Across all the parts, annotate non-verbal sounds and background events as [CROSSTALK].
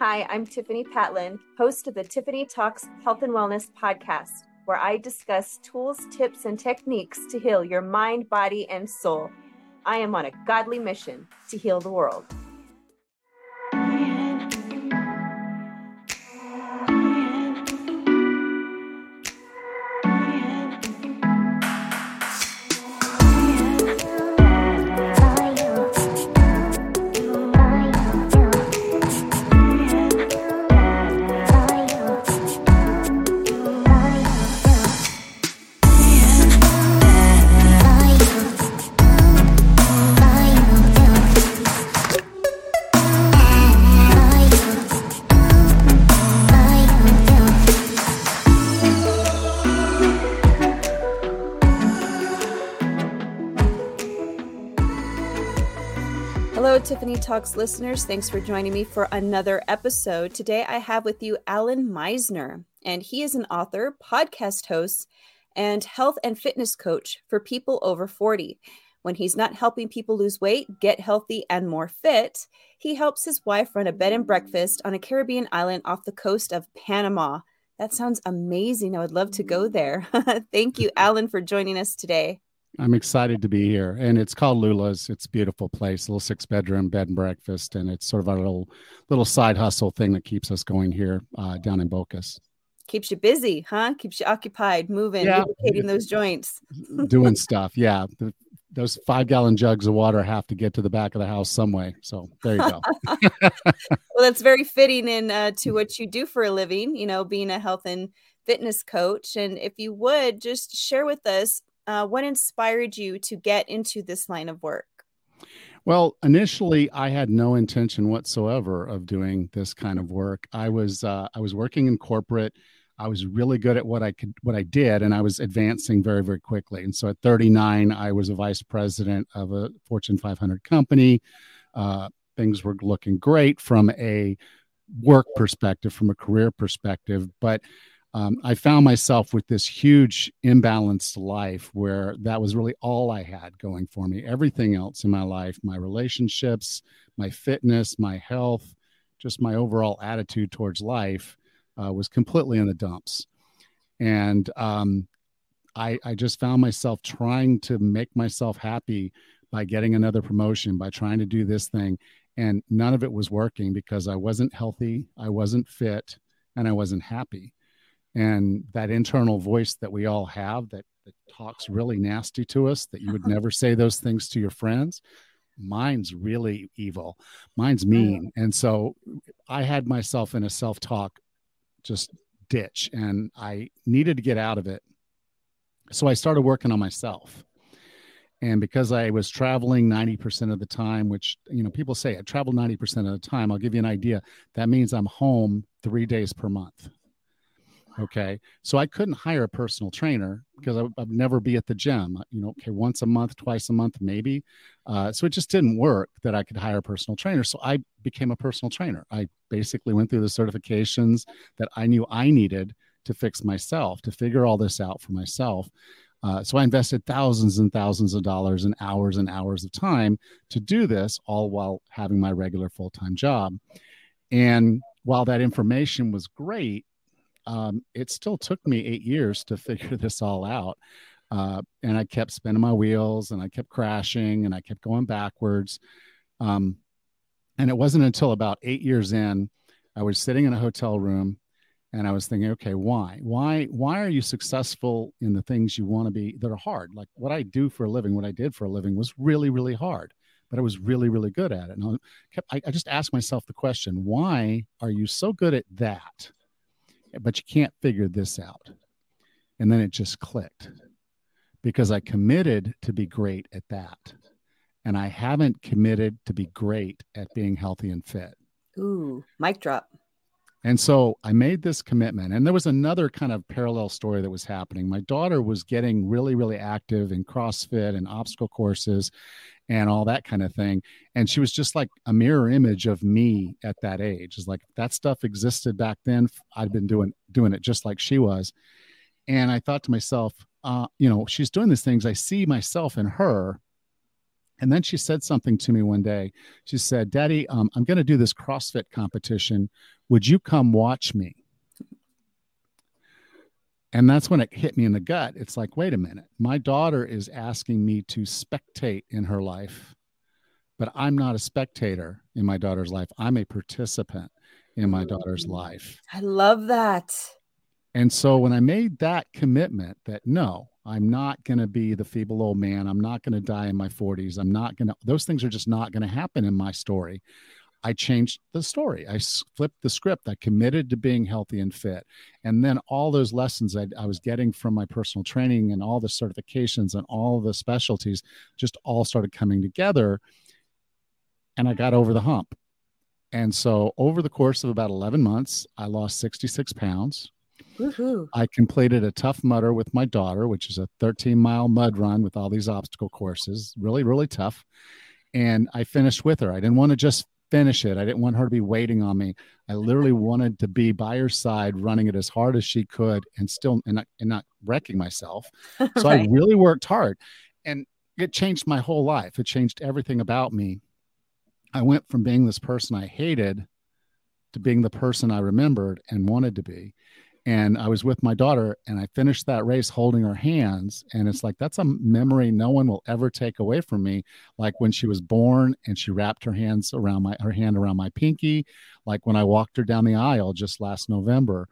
Hi, I'm Tiffani Patlin, host of the Tiffani Talks Health and Wellness podcast, where I discuss tools, tips, and techniques to heal your mind, body, and soul. I am on a godly mission to heal the world. Talks listeners. Thanks for joining me for another episode. Today I have with you Allan Misner, and he is an author, podcast host, and health and fitness coach for people over 40. When he's not helping people lose weight, get healthy, and more fit, he helps his wife run a bed and breakfast on a Caribbean island off the coast of Panama. That sounds amazing. I would love to go there. [LAUGHS] Thank you, Alan, for joining us today. I'm excited to be here, and it's called Lula's. It's a beautiful place, a little six bedroom bed and breakfast, and it's sort of a little little side hustle thing that keeps us going here uh, down in Bocas. Keeps you busy, huh? Keeps you occupied, moving, yeah. lubricating those joints, [LAUGHS] doing stuff. Yeah, the, those five gallon jugs of water have to get to the back of the house some way. So there you go. [LAUGHS] [LAUGHS] well, that's very fitting in uh, to what you do for a living. You know, being a health and fitness coach. And if you would just share with us uh, what inspired you to get into this line of work? Well, initially, I had no intention whatsoever of doing this kind of work. I was uh, I was working in corporate. I was really good at what I could what I did, and I was advancing very very quickly. And so, at 39, I was a vice president of a Fortune 500 company. Uh, things were looking great from a work perspective, from a career perspective, but um, I found myself with this huge imbalanced life where that was really all I had going for me. Everything else in my life, my relationships, my fitness, my health, just my overall attitude towards life uh, was completely in the dumps. And um, I, I just found myself trying to make myself happy by getting another promotion, by trying to do this thing. And none of it was working because I wasn't healthy, I wasn't fit, and I wasn't happy and that internal voice that we all have that, that talks really nasty to us that you would [LAUGHS] never say those things to your friends mine's really evil. Mine's oh, mean. and so i had myself in a self-talk just ditch and i needed to get out of it. So i started working on myself. And because i was traveling 90% of the time which you know people say i travel 90% of the time i'll give you an idea. That means i'm home three days per month Okay. So I couldn't hire a personal trainer because I, would never be at the gym, you know, okay, once a month, twice a month, maybe. Uh, so it just didn't work that I could hire a personal trainer. So I became a personal trainer. I basically went through the certifications that I knew I needed to fix myself, to figure all this out for myself. Uh, so I invested thousands and thousands of dollars and hours and hours of time to do this, all while having my regular full time job. And while that information was great, um, it still took me eight years to [LAUGHS] figure this all out. Uh, and I kept spinning my wheels and I kept crashing and I kept going backwards. Um, and it wasn't until about eight years in, I was sitting in a hotel room and I was thinking, okay, why? Why why are you successful in the things you want to be that are hard? Like what I do for a living, what I did for a living was really, really hard, but I was really, really good at it. And I, kept, I, I just asked myself the question, why are you so good at that? But you can't figure this out. And then it just clicked because I committed to be great at that. And I haven't committed to be great at being healthy and fit. Ooh, mic drop. And so I made this commitment. And there was another kind of parallel story that was happening. My daughter was getting really, really active in CrossFit and obstacle courses and all that kind of thing. And she was just like a mirror image of me at that age. It's like that stuff existed back then. I'd been doing doing it just like she was. And I thought to myself, uh, you know, she's doing these things. I see myself in her. And then she said something to me one day. She said, Daddy, um, I'm going to do this CrossFit competition. Would you come watch me? And that's when it hit me in the gut. It's like, wait a minute. My daughter is asking me to spectate in her life, but I'm not a spectator in my daughter's life. I'm a participant in my daughter's mm. life. I love that. And so when I made that commitment that no, I'm not going to be the feeble old man. I'm not going to die in my 40s. I'm not going to, those things are just not going to happen in my story. I changed the story. I flipped the script. I committed to being healthy and fit. And then all those lessons I, I, was getting from my personal training and all the certifications and all the specialties just all started coming together. And I got over the hump. And so over the course of about 11 months, I lost 66 pounds. Woo-hoo. I completed a Tough Mudder with my daughter, which is a 13 mile mud run with all these obstacle courses. Really, really tough. And I finished with her. I didn't want to just finish it. I didn't want her to be waiting on me. I literally wanted to be by her side, running it as hard as she could, and still and not, and not wrecking myself. [LAUGHS] So right. I really worked hard, and it changed my whole life. It changed everything about me. I went from being this person I hated to being the person I remembered and wanted to be and I was with my daughter and I finished that race holding her hands. And it's like, that's a memory no one will ever take away from me. Like when she was born and she wrapped her hands around my, her hand around my pinky. Like when I walked her down the aisle just last November,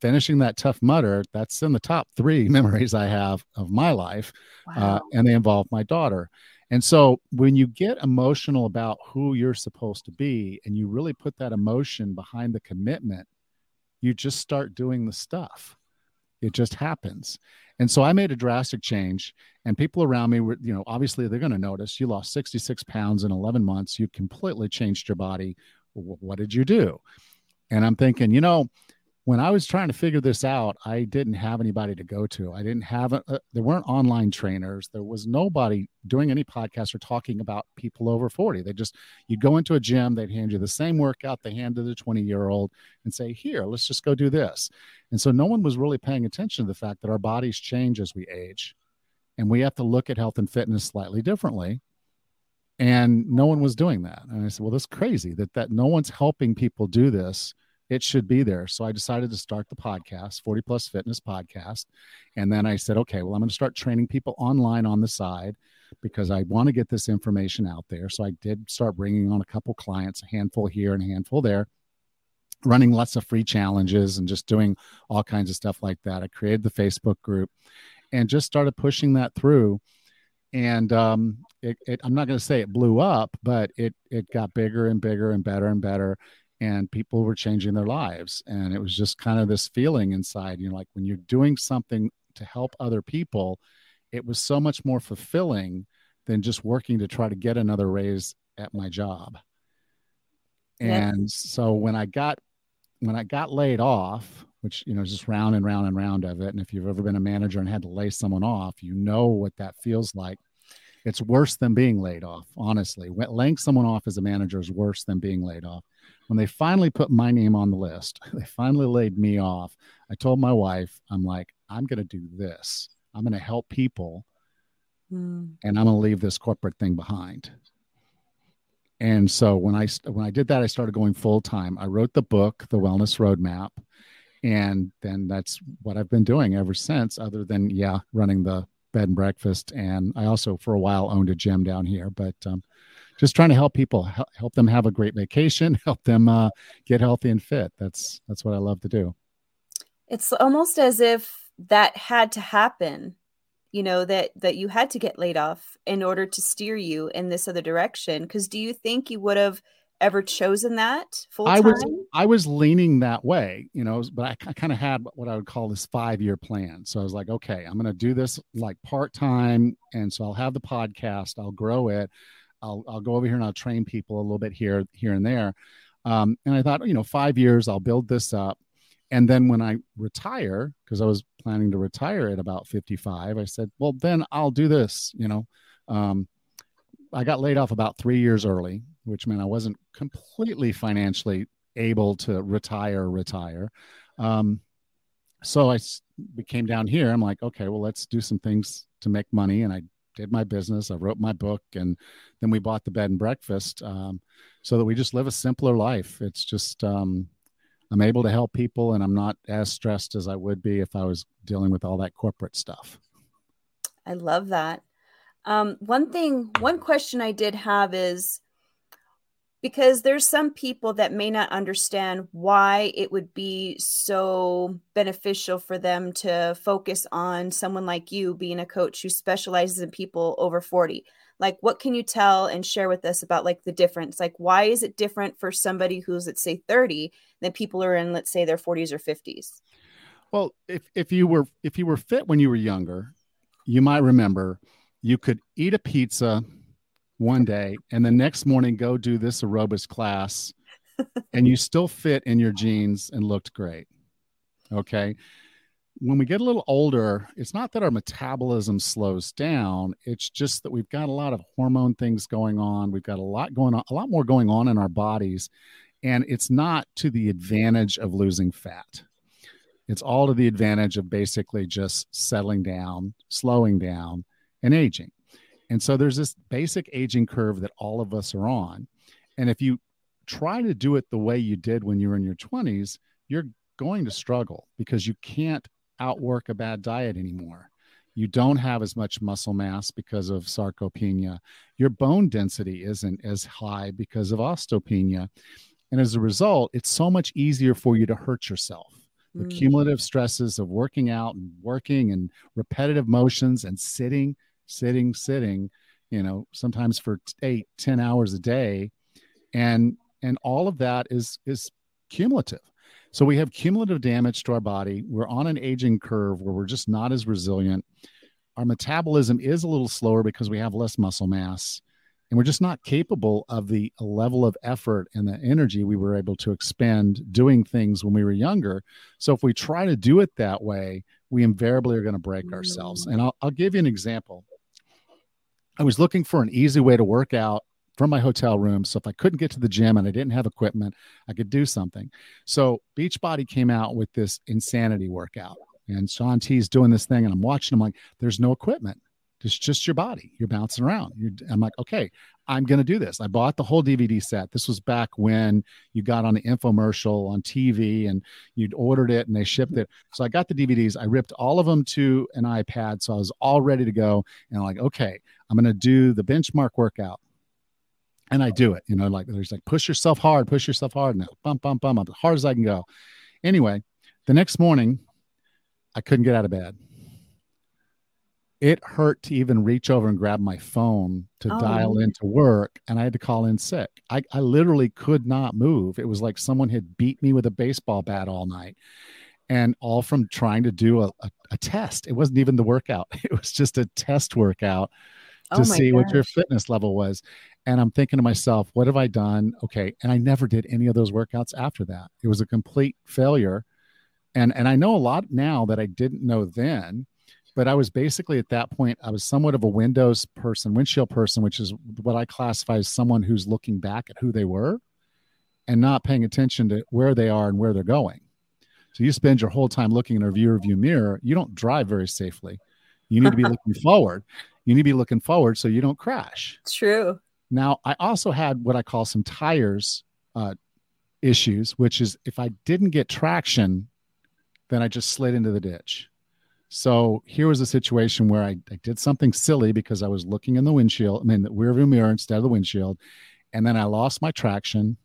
finishing that Tough Mudder, that's in the top three [LAUGHS] memories I have of my life. Uh, wow. Uh, and they involve my daughter. And so when you get emotional about who you're supposed to be and you really put that emotion behind the commitment, you just start doing the stuff. It just happens. And so i made a drastic change and people around me were you know obviously they're going to notice you lost 66 pounds in 11 months. You completely changed your body. What did you do? And i'm thinking you know when I was trying to figure this out, I didn't have anybody to go to. I didn't have a, there weren't online trainers. There was nobody doing any podcasts or talking about people over 40. They just, you'd go into a gym, they'd hand you the same workout they handed the 20 year old and say, here, let's just go do this. And so no one was really paying attention to the fact that our bodies change as we age and we have to look at health and fitness slightly differently and no one was doing that and i said well that's crazy that that no one's helping people do this it should be there. So I decided to start the podcast, 40 Plus Fitness Podcast. And then I said, okay, well, I'm going to start training people online on the side because I want to get this information out there. So I did start bringing on a couple clients, a handful here and a handful there, running lots of free challenges and just doing all kinds of stuff like that. I created the Facebook group and just started pushing that through. And um, it, it, I'm not going to say it blew up, but it it got bigger and bigger and better and better and people were changing their lives and it was just kind of this feeling inside you know like when you're doing something to help other people it was so much more fulfilling than just working to try to get another raise at my job. And yes. so when i got when i got laid off which you know is just round and round and round of it and if you've ever been a manager and had to lay someone off you know what that feels like. It's worse than being laid off honestly. Laying someone off as a manager is worse than being laid off when they finally put my name on the list, [LAUGHS] they finally laid me off. I told my wife, I'm like, I'm going to do this. I'm going to help people mm. and I'm going to leave this corporate thing behind. And so when I when I did that, I started going full time. I wrote the book, The Wellness Roadmap, and then that's what I've been doing ever since. Other than yeah, running the bed and breakfast, and I also for a while owned a gym down here. But um, just trying to help people help them have a great vacation [LAUGHS] help them uh, get healthy and fit that's that's what i love to do it's almost as if that had to happen you know that that you had to get laid off in order to steer you in this other direction because do you think you would have ever chosen that full time? I was I was leaning that way, you know, but I, I kind of had what I would call this five year plan. So I was like, okay, I'm going to do this like part time, and so I'll have the podcast, I'll grow it, I'll I'll go over here and I'll train people a little bit here here and there. Um, and I thought, you know, five years I'll build this up, and then when I retire, because I was planning to retire at about 55, I said, well, then I'll do this. You know, um, I got laid off about three years early, which meant I wasn't completely financially able to retire. Retire. Um, so I we came down here. I'm like, okay, well, let's do some things to make money, and I did my business. I wrote my book, and then we bought the bed and breakfast um, so that we just live a simpler life. It's just um, I'm able to help people, and I'm not as stressed as I would be if I was dealing with all that corporate stuff. I love that. Um, one thing, one question I did have is because there's some people that may not understand why it would be so beneficial for them to focus on someone like you being a coach who specializes in people over 40 like what can you tell and share with us about like the difference? Like why is it different for somebody who's let's say 30 than people are in let's say their 40s or 50s well if, if you were if you were fit when you were younger you might remember you could eat a pizza one day and the next morning go do this aerobics class and you still fit in your jeans and looked great. Okay. When we get a little older, it's not that our metabolism slows down. It's just that we've got a lot of hormone things going on. We've got a lot going on, a lot more going on in our bodies. And it's not to the advantage of losing fat. It's all to the advantage of basically just settling down, slowing down, and aging. And so there's this basic aging curve that all of us are on. And if you try to do it the way you did when you were in your 20s, you're going to struggle because you can't outwork a bad diet anymore. You don't have as much muscle mass because of sarcopenia. Your bone density isn't as high because of osteopenia. And as a result, it's so much easier for you to hurt yourself. The mm. cumulative stresses of working out and working and repetitive motions and sitting sitting, sitting, you know, sometimes for eight, ten hours a day. And and all of that is is cumulative. So we have cumulative damage to our body. We're on an aging curve where we're just not as resilient. Our metabolism is a little slower because we have less muscle mass and we're just not capable of the level of effort and the energy we were able to expend doing things when we were younger. So if we try to do it that way, we invariably are going to break ourselves. And I'll, I'll give you an example. I was looking for an easy way to work out from my hotel room. So if I couldn't get to the gym and I didn't have equipment, I could do something. So Beachbody came out with this insanity workout. And Shaun T's doing this thing, and I'm watching. I'm like, there's no equipment. It's just your body. You're bouncing around. You're, I'm like, okay, I'm going to do this. I bought the whole DVD set. This was back when you got on the infomercial on TV and you'd ordered it and they shipped it. So I got the DVDs. I ripped all of them to an iPad. So I was all ready to go. And I'm like, okay, I'm going to do the benchmark workout. And I do it, you know, like there's like push yourself hard, push yourself hard now, bump, bump, bump, as hard as I can go. Anyway, the next morning, I couldn't get out of bed it hurt to even reach over and grab my phone to oh. dial into work and i had to call in sick I, I literally could not move it was like someone had beat me with a baseball bat all night and all from trying to do a, a, a test it wasn't even the workout [LAUGHS] it was just a test workout Oh to oh see gosh. what your fitness level was and i'm thinking to myself what have i done okay and i never did any of those workouts after that it was a complete failure and and i know a lot now that i didn't know then but I was basically at that point, I was somewhat of a Windows person, windshield person, which is what I classify as someone who's looking back at who they were and not paying attention to where they are and where they're going. So you spend your whole time looking in a view review mirror, you don't drive very safely. You need to be [LAUGHS] looking forward. You need to be looking forward so you don't crash. True. Now, I also had what I call some tires uh, issues, which is if I didn't get traction, then I just slid into the ditch. So here was a situation where I, I did something silly because I was looking in the windshield, I mean, the rearview mirror instead of the windshield. And then I lost my traction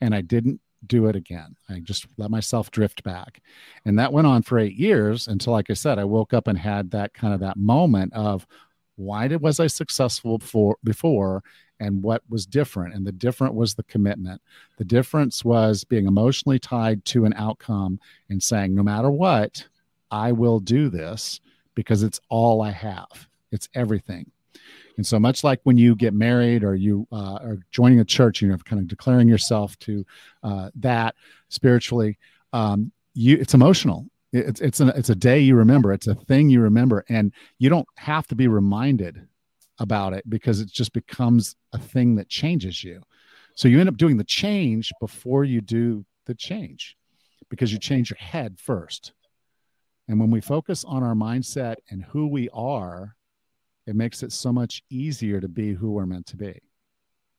and I didn't do it again. I just let myself drift back. And that went on for eight years until, like I said, I woke up and had that kind of that moment of why did was I successful before before and what was different? And the different was the commitment. The difference was being emotionally tied to an outcome and saying, no matter what, I will do this because it's all I have. It's everything. And so much like when you get married or you uh, are joining a church, you know, kind of declaring yourself to uh, that spiritually, um, you it's emotional. It's it's a it's a day you remember. It's a thing you remember, and you don't have to be reminded about it because it just becomes a thing that changes you. So you end up doing the change before you do the change because you change your head first. And when we focus on our mindset and who we are, it makes it so much easier to be who we're meant to be.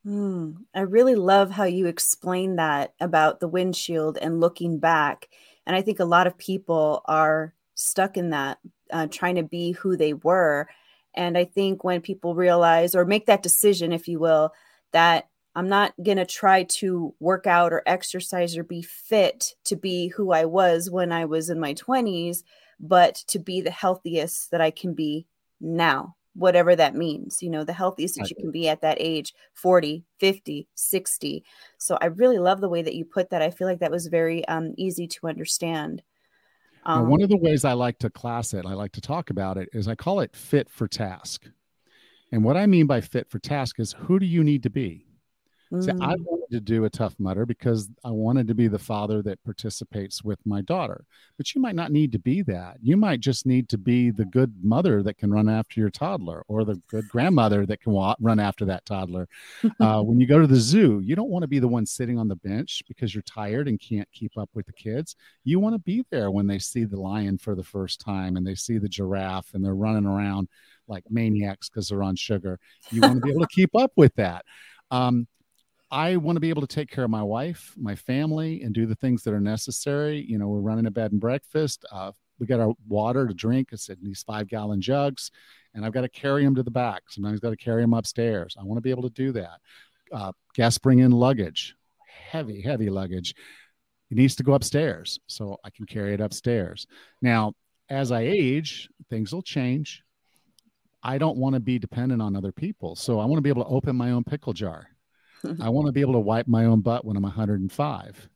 Mm, I really love how you explain that about the windshield and looking back. And I think a lot of people are stuck in that, uh, trying to be who they were. And I think when people realize or make that decision, if you will, that I'm not going to try to work out or exercise or be fit to be who I was when I was in my 20s, but to be the healthiest that I can be now whatever that means you know the healthiest that you can be at that age 40 50 60 so i really love the way that you put that. I feel like that was very um, easy to understand. Um, one of the ways i like to class it i like to talk about it is i call it fit for task. And what i mean by fit for task is who do you need to be See, I mm. wanted to do a Tough Mudder because I wanted to be the father that participates with my daughter. But you might not need to be that. You might just need to be the good mother that can run after your toddler or the good grandmother that can wa- run after that toddler. uh, when you go to the zoo, you don't want to be the one sitting on the bench because you're tired and can't keep up with the kids. You want to be there when they see the lion for the first time and they see the giraffe and they're running around like maniacs because they're on sugar. You want to be able to keep up with that. Um, I want to be able to take care of my wife, my family, and do the things that are necessary. You know, we're running a bed and breakfast. Uh, we got our water to drink. It's in these five gallon jugs, and I've got to carry them to the back. Sometimes I've got to carry them upstairs. I want to be able to do that. Uh, guests bring in luggage, heavy, heavy luggage. It needs to go upstairs, so I can carry it upstairs. Now, as I age, things will change. I don't want to be dependent on other people, so I want to be able to open my own pickle jar I want to be able to wipe my own butt when I'm 105.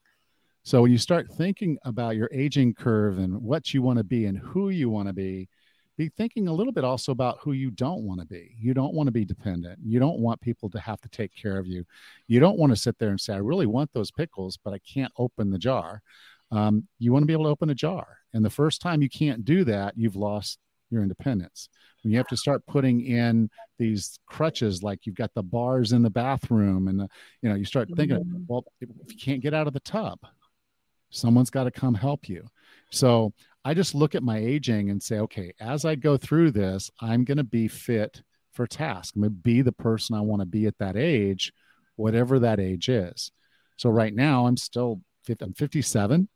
So when you start thinking about your aging curve and what you want to be and who you want to be, be thinking a little bit also about who you don't want to be. You don't want to be dependent. You don't want people to have to take care of you. You don't want to sit there and say, I really want those pickles, but I can't open the jar. Um, you want to be able to open a jar. And the first time you can't do that, you've lost your independence. When you have to start putting in these crutches, like you've got the bars in the bathroom, and the, you know, you start thinking, mm-hmm. well, if you can't get out of the tub, someone's got to come help you. So I just look at my aging and say, okay, as I go through this, I'm going to be fit for task. I'm going to be the person I want to be at that age, whatever that age is. So right now, I'm still I'm 57.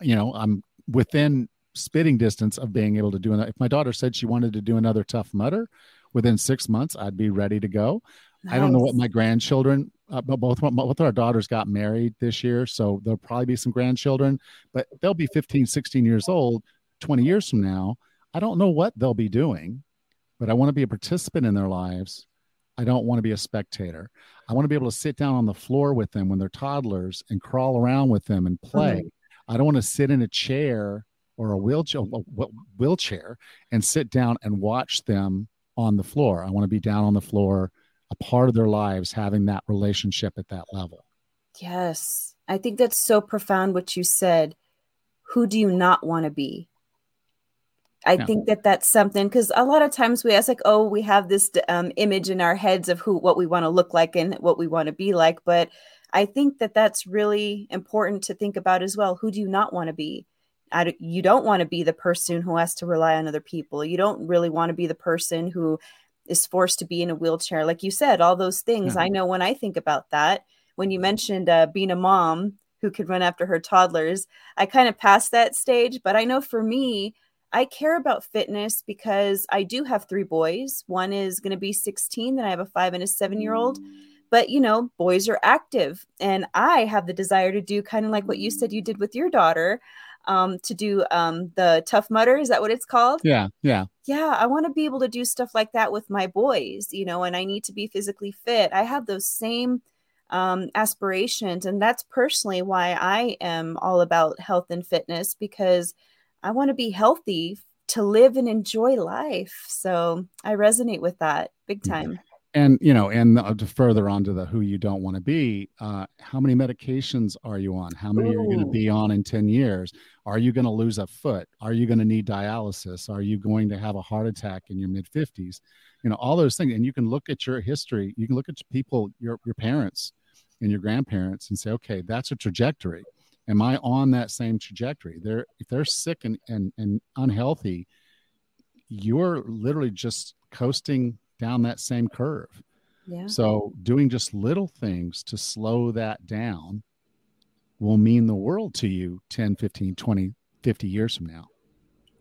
You know, I'm within spitting distance of being able to do it. If my daughter said she wanted to do another Tough Mudder within six months, I'd be ready to go. Nice. I don't know what my grandchildren, uh, both both our daughters got married this year, so there'll probably be some grandchildren, but they'll be 15, 16 years old 20 years from now. I don't know what they'll be doing, but I want to be a participant in their lives. I don't want to be a spectator. I want to be able to sit down on the floor with them when they're toddlers and crawl around with them and play. Mm-hmm. I don't want to sit in a chair or a wheelchair, wheelchair and sit down and watch them on the floor. I want to be down on the floor, a part of their lives, having that relationship at that level. Yes. I think that's so profound what you said. Who do you not want to be? I yeah. think that that's something because a lot of times we ask like, oh, we have this um, image in our heads of who, what we want to look like and what we want to be like. But I think that that's really important to think about as well. Who do you not want to be? I, you don't want to be the person who has to rely on other people. You don't really want to be the person who is forced to be in a wheelchair. Like you said, all those things. I know when I think about that, when you mentioned uh, being a mom who could run after her toddlers, I kind of passed that stage. But I know for me, I care about fitness because I do have three boys. One is going to be 16, then I have a five and a seven year old. But, you know, boys are active. And I have the desire to do kind of like what you said you did with your daughter um, to do um, the Tough Mudder. Is that what it's called? Yeah, yeah, yeah. I want to be able to do stuff like that with my boys, you know, and I need to be physically fit. I have those same um, aspirations, and that's personally why I am all about health and fitness because I want to be healthy to live and enjoy life. So I resonate with that big time and you know and uh, to further on to the who you don't want to be uh, how many medications are you on? How many Ooh. are you going to be on in 10 years? Are you going to lose a foot? Are you going to need dialysis? Are you going to have a heart attack in your mid 50s you know all those things and you can look at your history you can look at people your, your parents and your grandparents and say okay that's a trajectory. Am i on that same trajectory? They're if they're sick and, and, and unhealthy you're literally just coasting down that same curve. Yeah. So doing just little things to slow that down will mean the world to you 10, 15, 20, 50 years from now.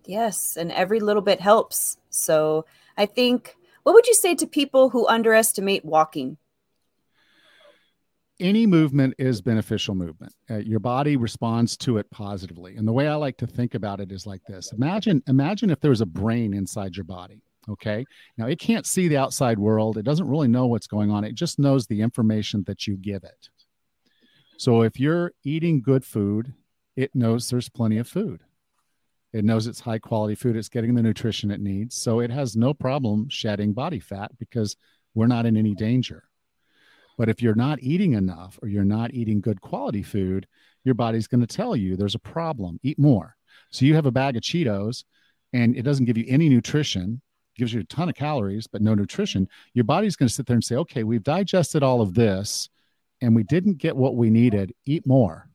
Yes, and every little bit helps. So I think what would you say to people who underestimate walking? Any movement is beneficial movement. Uh, your body responds to it positively. And the way I like to think about it is like this. Imagine imagine if there was a brain inside your body. Okay. Now it can't see the outside world. It doesn't really know what's going on. It just knows the information that you give it. So if you're eating good food, it knows there's plenty of food. It knows it's high quality food. It's getting the nutrition it needs. So it has no problem shedding body fat because we're not in any danger. But if you're not eating enough or you're not eating good quality food, your body's going to tell you there's a problem. Eat more. So you have a bag of Cheetos and it doesn't give you any nutrition gives you a ton of calories, but no nutrition, your body's going to sit there and say, okay, we've digested all of this and we didn't get what we needed. Eat more.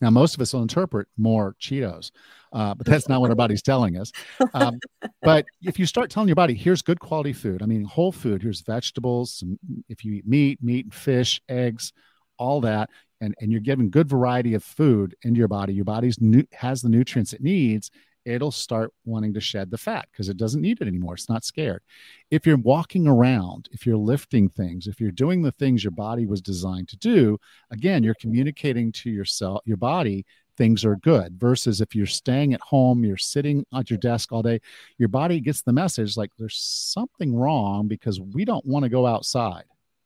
Now, most of us will interpret more Cheetos, uh, but that's not what our body's telling us. Um, but if you start telling your body, here's good quality food, I mean, whole food, here's vegetables, if you eat meat, meat, fish, eggs, all that, and, and you're giving good variety of food into your body, your body's has the nutrients it needs, it'll start wanting to shed the fat because it doesn't need it anymore. It's not scared. If you're walking around, if you're lifting things, if you're doing the things your body was designed to do, again, you're communicating to yourself, your body, things are good. Versus if you're staying at home, you're sitting at your desk all day, your body gets the message like there's something wrong because we don't want to go outside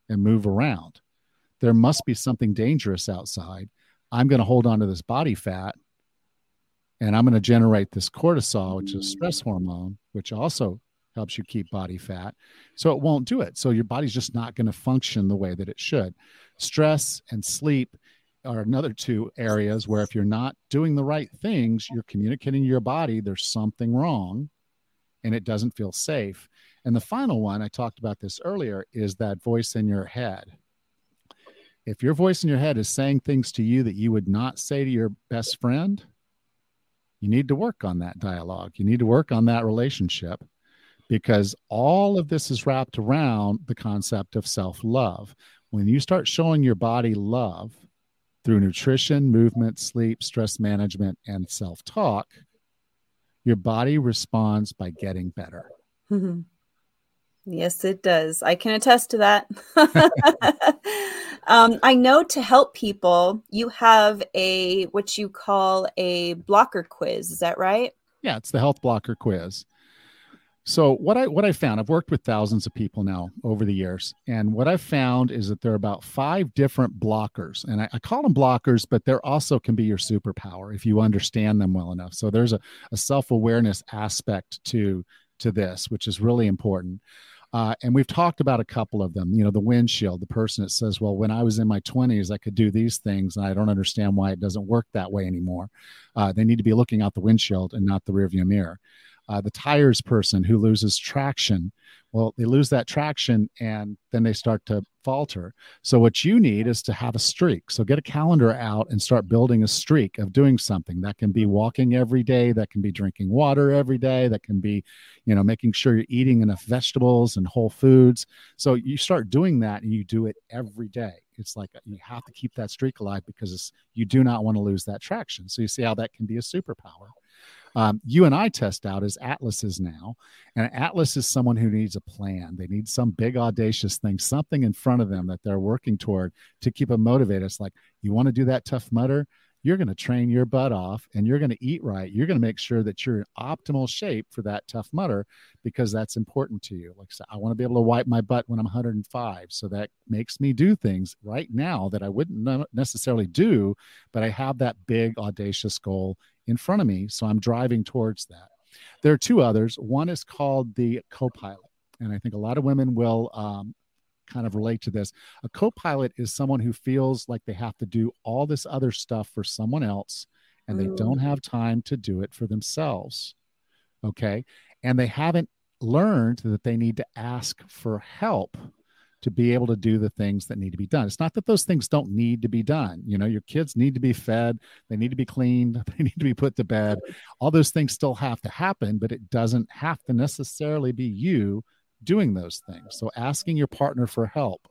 and move around. There must be something dangerous outside. I'm going to hold on to this body fat and I'm going to generate this cortisol, which is stress hormone, which also helps you keep body fat. So it won't do it. So your body's just not going to function the way that it should. Stress and sleep are another two areas where if you're not doing the right things, you're communicating to your body there's something wrong and it doesn't feel safe. And the final one, I talked about this earlier, is that voice in your head. If your voice in your head is saying things to you that you would not say to your best friend, you need to work on that dialogue. You need to work on that relationship because all of this is wrapped around the concept of self love. When you start showing your body love through nutrition, movement, sleep, stress management, and self talk, your body responds by getting better. Mm-hmm. Yes, it does. I can attest to that. [LAUGHS] um, I know to help people, you have a what you call a blocker quiz. Is that right? Yeah, it's the health blocker quiz. So what I what I found, I've worked with thousands of people now over the years, and what I've found is that there are about five different blockers, and I, I call them blockers, but there also can be your superpower if you understand them well enough. So there's a, a self awareness aspect to to this, which is really important. Uh, and we've talked about a couple of them. You know, the windshield, the person that says, Well, when I was in my 20s, I could do these things, and I don't understand why it doesn't work that way anymore. Uh, they need to be looking out the windshield and not the rearview mirror. Uh, the tires person who loses traction well, they lose that traction and then they start to falter. So, what you need is to have a streak. So, get a calendar out and start building a streak of doing something. That can be walking every day, that can be drinking water every day, that can be, you know, making sure you're eating enough vegetables and whole foods. So, you start doing that and you do it every day. It's like you have to keep that streak alive because you do not want to lose that traction. So, you see how that can be a superpower. Um, you and I test out as Atlases now. And Atlas is someone who needs a plan. They need some big, audacious thing, something in front of them that they're working toward to keep them motivated. It's like, you want to do that Tough Mudder? You're going to train your butt off and you're going to eat right. You're going to make sure that you're in optimal shape for that Tough Mudder because that's important to you. Like I said, I want to be able to wipe my butt when I'm 105. So that makes me do things right now that I wouldn't necessarily do, but I have that big, audacious goal in front of me. So I'm driving towards that. There are two others. One is called the co pilot. And I think a lot of women will um, kind of relate to this. A co pilot is someone who feels like they have to do all this other stuff for someone else and they don't mm. have time to do it for themselves. Okay. And they haven't learned that they need to ask for help to be able to do the things that need to be done. It's not that those things don't need to be done. You know, your kids need to be fed, they need to be cleaned, [LAUGHS] they need to be put to bed. All those things still have to happen, but it doesn't have to necessarily be you doing those things. So asking your partner for help,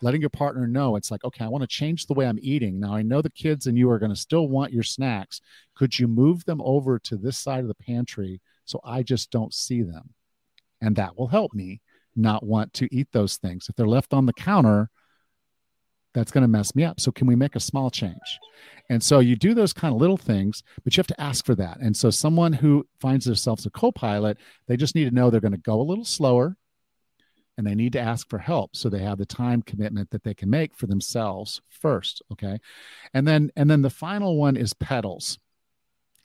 letting your partner know it's like, okay, I want to change the way I'm eating. Now I know the kids and you are going to still want your snacks. Could you move them over to this side of the pantry so I just don't see them? And that will help me not want to eat those things. If they're left on the counter, that's going to mess me up. So, can we make a small change? And so, you do those kind of little things, but you have to ask for that. And so, someone who finds themselves a co pilot, they just need to know they're going to go a little slower and they need to ask for help so they have the time commitment that they can make for themselves first okay and then and then the final one is pedals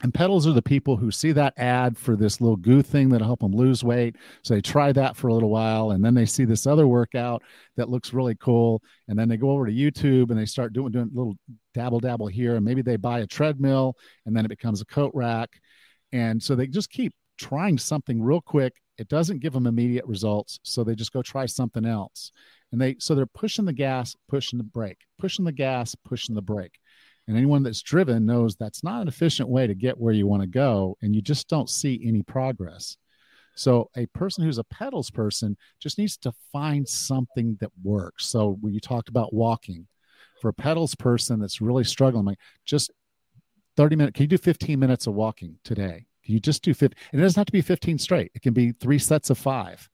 and pedals are the people who see that ad for this little goo thing that'll help them lose weight. So they try that for a little while, and then they see this other workout that looks really cool, and then they go over to YouTube and they start doing doing little dabble dabble here, and maybe they buy a treadmill, and then it becomes a coat rack, and so they just keep trying something real quick. It doesn't give them immediate results, so they just go try something else, and they so they're pushing the gas, pushing the brake, pushing the gas, pushing the brake and anyone that's driven knows that's not an efficient way to get where you want to go, and you just don't see any progress. So, a person who's a pedals person just needs to find something that works. So, when you talked about walking, for a pedals person that's really struggling, like just 30 minutes, can you do 15 minutes of walking today? Can you just do 15? And it doesn't have to be 15 straight, it can be three sets of five.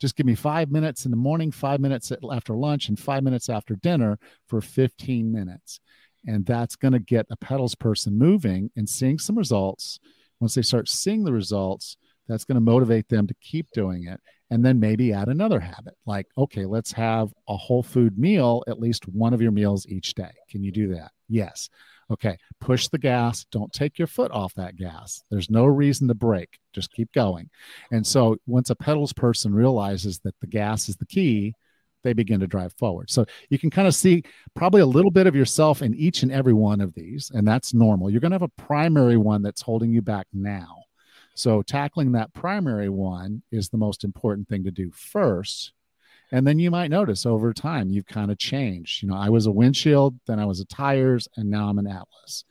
Just give me five minutes in the morning, five minutes after lunch, and five minutes after dinner for 15 minutes. And that's going to get a pedals person moving and seeing some results. Once they start seeing the results that's going to motivate them to keep doing it and then maybe add another habit like okay let's have a whole food meal at least one of your meals each day. Can you do that? Yes okay push the gas don't take your foot off that gas there's no reason to brake just keep going and so once a pedals person realizes that the gas is the key they begin to drive forward. So you can kind of see probably a little bit of yourself in each and every one of these, and that's normal. You're going to have a primary one that's holding you back now. So tackling that primary one is the most important thing to do first. And then you might notice over time you've kind of changed. You know, I was a windshield, then I was a tires, and now I'm an Atlas.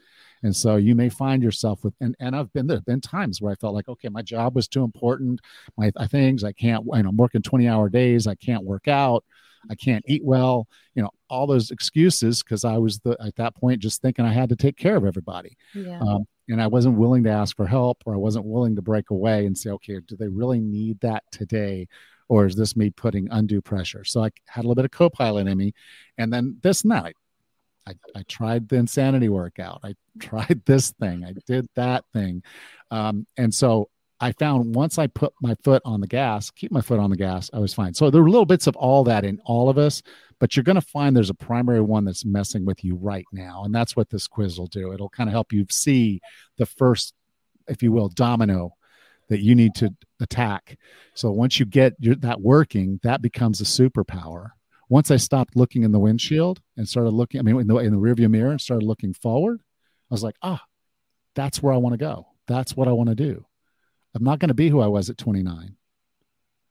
And so you may find yourself with, and, and I've been there, been times where I felt like, okay, my job was too important. My things, I can't, you know, I'm working 20 hour days. I can't work out. I can't eat well, you know, all those excuses because I was the at that point just thinking I had to take care of everybody. Yeah. Um, and I wasn't willing to ask for help or I wasn't willing to break away and say, okay, do they really need that today? Or is this me putting undue pressure? So I had a little bit of co-pilot in me. And then this night, I, I, tried the insanity workout. I [LAUGHS] tried this thing. I did that thing. Um, and so I found once I put my foot on the gas, keep my foot on the gas, I was fine. So there were little bits of all that in all of us, but you're going to find there's a primary one that's messing with you right now. And that's what this quiz will do. It'll kind of help you see the first, if you will, domino that you need to attack. So once you get your, that working, that becomes a superpower. Once I stopped looking in the windshield and started looking, I mean, in the, in the rearview mirror and started looking forward, I was like, ah, that's where I want to go. That's what I want to do. I'm not going to be who I was at 29.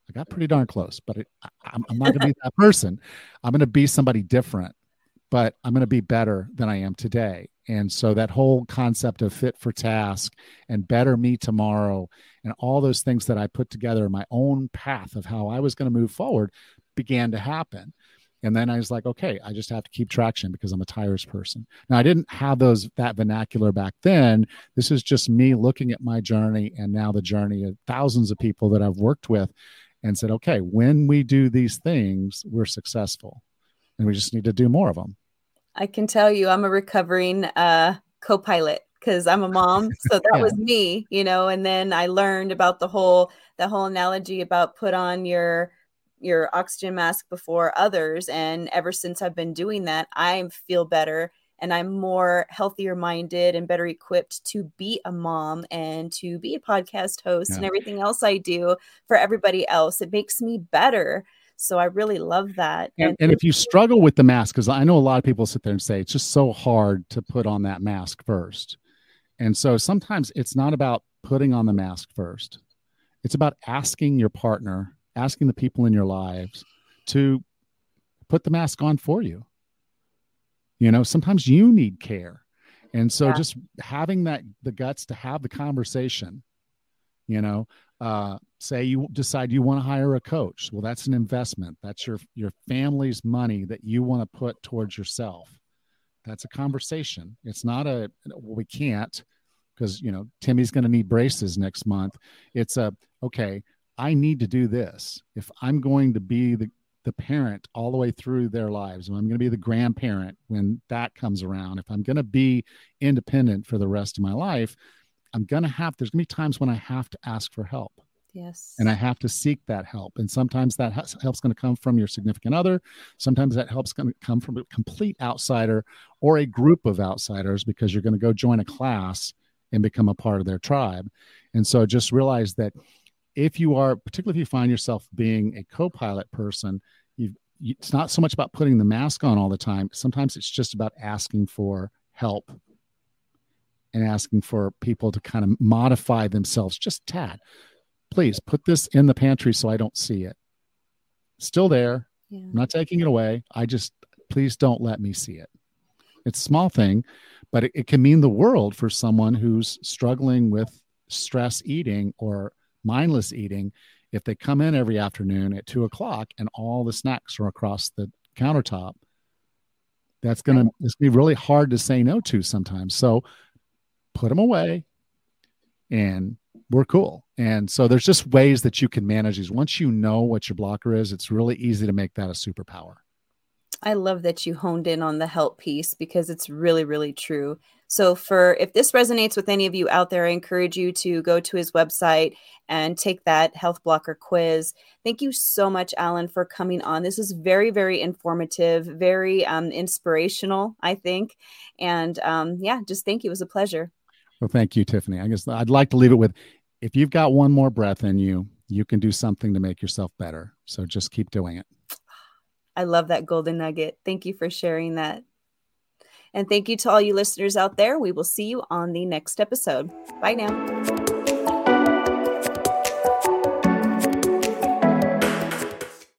I got pretty darn close, but it, I, I'm not going to be that person. I'm going to be somebody different, but I'm going to be better than I am today. And so that whole concept of fit for task and better me tomorrow and all those things that I put together in my own path of how I was going to move forward began to happen. And then I was like, okay, I just have to keep traction because I'm a tires person. Now I didn't have those that vernacular back then. This is just me looking at my journey and now the journey of thousands of people that I've worked with and said, okay, when we do these things, we're successful. And we just need to do more of them. I can tell you I'm a recovering uh co-pilot because I'm a mom. So that yeah. was me, you know, and then I learned about the whole the whole analogy about put on your your oxygen mask before others and ever since i've been doing that i feel better and i'm more healthier minded and better equipped to be a mom and to be a podcast host yeah. and everything else i do for everybody else it makes me better so i really love that and, and, and if you struggle with the mask because i know a lot of people sit there and say it's just so hard to put on that mask first and so sometimes it's not about putting on the mask first it's about asking your partner asking the people in your lives to put the mask on for you. You know, sometimes you need care. And so yeah. just having that the guts to have the conversation, you know, uh, say you decide you want to hire a coach. Well, that's an investment. That's your your family's money that you want to put towards yourself. That's a conversation. It's not a well, we can't because you know Timmy's going to need braces next month. It's a okay. I need to do this if I'm going to be the the parent all the way through their lives. And I'm going to be the grandparent when that comes around. If I'm going to be independent for the rest of my life, I'm going to have, there's going to be times when I have to ask for help. Yes. And I have to seek that help. And sometimes that help's going to come from your significant other. Sometimes that help's going to come from a complete outsider or a group of outsiders because you're going to go join a class and become a part of their tribe. And so just realize that if you are, particularly if you find yourself being a co pilot person, you it's not so much about putting the mask on all the time. Sometimes it's just about asking for help and asking for people to kind of modify themselves just tad. Please put this in the pantry so I don't see it. Still there. Yeah. I'm not taking it away. I just, please don't let me see it. It's a small thing, but it, it can mean the world for someone who's struggling with stress eating or mindless eating if they come in every afternoon at two o'clock and all the snacks are across the countertop that's gonna it's gonna be really hard to say no to sometimes so put them away and we're cool and so there's just ways that you can manage these once you know what your blocker is it's really easy to make that a superpower I love that you honed in on the help piece because it's really, really true. So, for if this resonates with any of you out there, I encourage you to go to his website and take that health blocker quiz. Thank you so much, Allan, for coming on. This is very, very informative, very um, inspirational, I think. And um, yeah, just thank you. It was a pleasure. Well, thank you, Tiffani. I guess I'd like to leave it with if you've got one more breath in you, you can do something to make yourself better. So just keep doing it. I love that golden nugget. Thank you for sharing that. And thank you to all you listeners out there. We will see you on the next episode. Bye now.